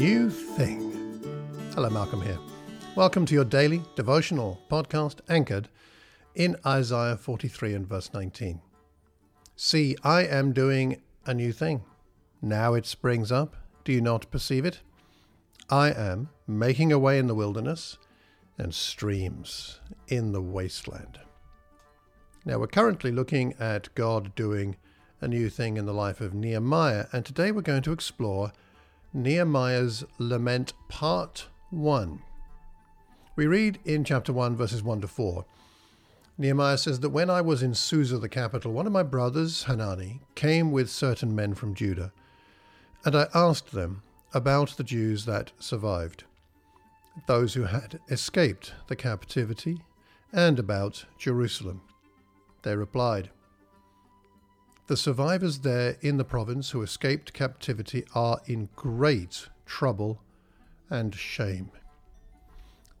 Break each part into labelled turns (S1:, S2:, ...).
S1: new thing. Hello, Malcolm here. Welcome to your daily devotional podcast anchored in Isaiah 43 and verse 19. See, I am doing a new thing. Now it springs up. Do you not perceive it? I am making a way in the wilderness and streams in the wasteland. Now, we're currently looking at God doing a new thing in the life of Nehemiah, and today we're going to explore Nehemiah's Lament Part 1. We read in chapter 1, verses 1 to 4. Nehemiah says that when I was in Susa, the capital, one of my brothers, Hanani, came with certain men from Judah, and I asked them about the Jews that survived, those who had escaped the captivity, and about Jerusalem. They replied, The survivors there in the province who escaped captivity are in great trouble and shame.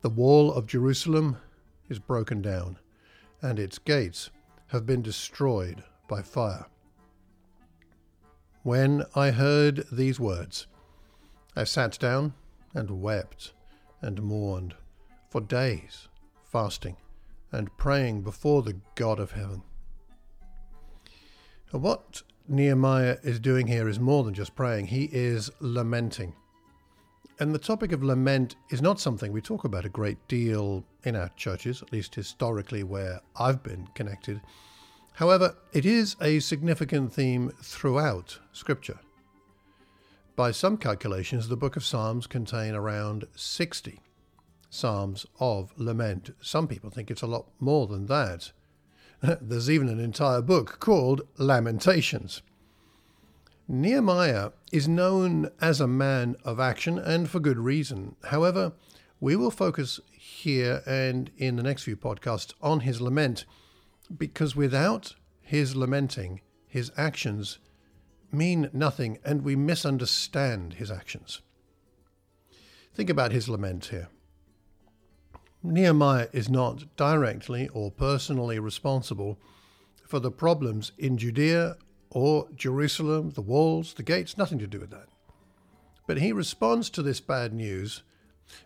S1: The wall of Jerusalem is broken down, and its gates have been destroyed by fire. When I heard these words, I sat down and wept and mourned for days, fasting and praying before the God of heaven. What Nehemiah is doing here is more than just praying, he is lamenting. And the topic of lament is not something we talk about a great deal in our churches, at least historically where I've been connected. However, it is a significant theme throughout Scripture. By some calculations, the book of Psalms contain around 60 psalms of lament. Some people think it's a lot more than that. There's even an entire book called Lamentations. Nehemiah is known as a man of action and for good reason. However, we will focus here and in the next few podcasts on his lament because without his lamenting, his actions mean nothing and we misunderstand his actions. Think about his lament here. Nehemiah is not directly or personally responsible for the problems in Judea or Jerusalem, the walls, the gates, nothing to do with that. But he responds to this bad news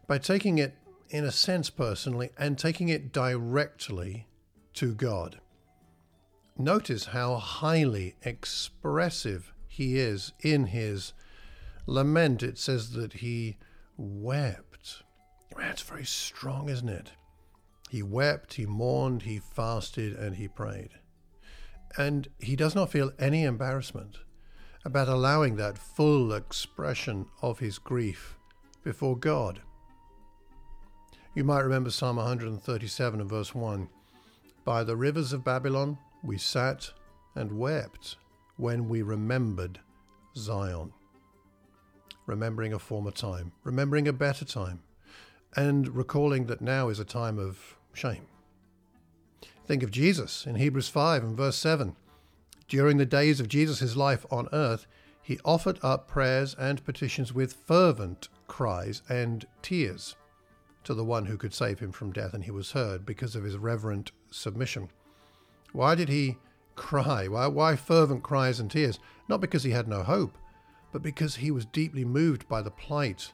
S1: by taking it, in a sense, personally and taking it directly to God. Notice how highly expressive he is in his lament. It says that he wept. That's very strong, isn't it? He wept, he mourned, he fasted, and he prayed. And he does not feel any embarrassment about allowing that full expression of his grief before God. You might remember Psalm 137 and verse 1. By the rivers of Babylon we sat and wept when we remembered Zion. Remembering a former time, remembering a better time, and recalling that now is a time of shame. Think of Jesus in Hebrews 5 and verse 7. During the days of Jesus' life on earth, he offered up prayers and petitions with fervent cries and tears to the one who could save him from death, and he was heard because of his reverent submission. Why did he cry? Why, why fervent cries and tears? Not because he had no hope, but because he was deeply moved by the plight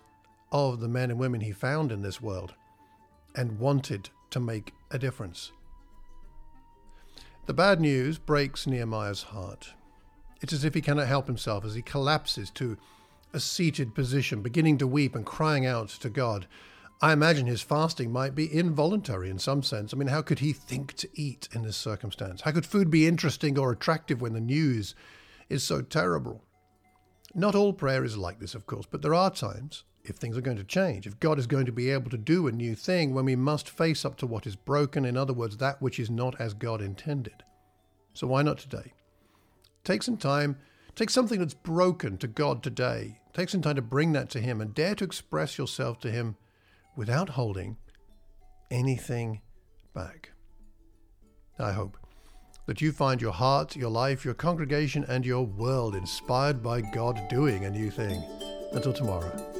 S1: of the men and women he found in this world and wanted to make a difference. The bad news breaks Nehemiah's heart. It's as if he cannot help himself as he collapses to a seated position, beginning to weep and crying out to God. I imagine his fasting might be involuntary in some sense. I mean, how could he think to eat in this circumstance? How could food be interesting or attractive when the news is so terrible? Not all prayer is like this, of course, but there are times if things are going to change, if God is going to be able to do a new thing, when we must face up to what is broken, in other words, that which is not as God intended. So why not today? Take some time, take something that's broken to God today, take some time to bring that to Him and dare to express yourself to Him without holding anything back. I hope that you find your heart, your life, your congregation, and your world inspired by God doing a new thing. Until tomorrow.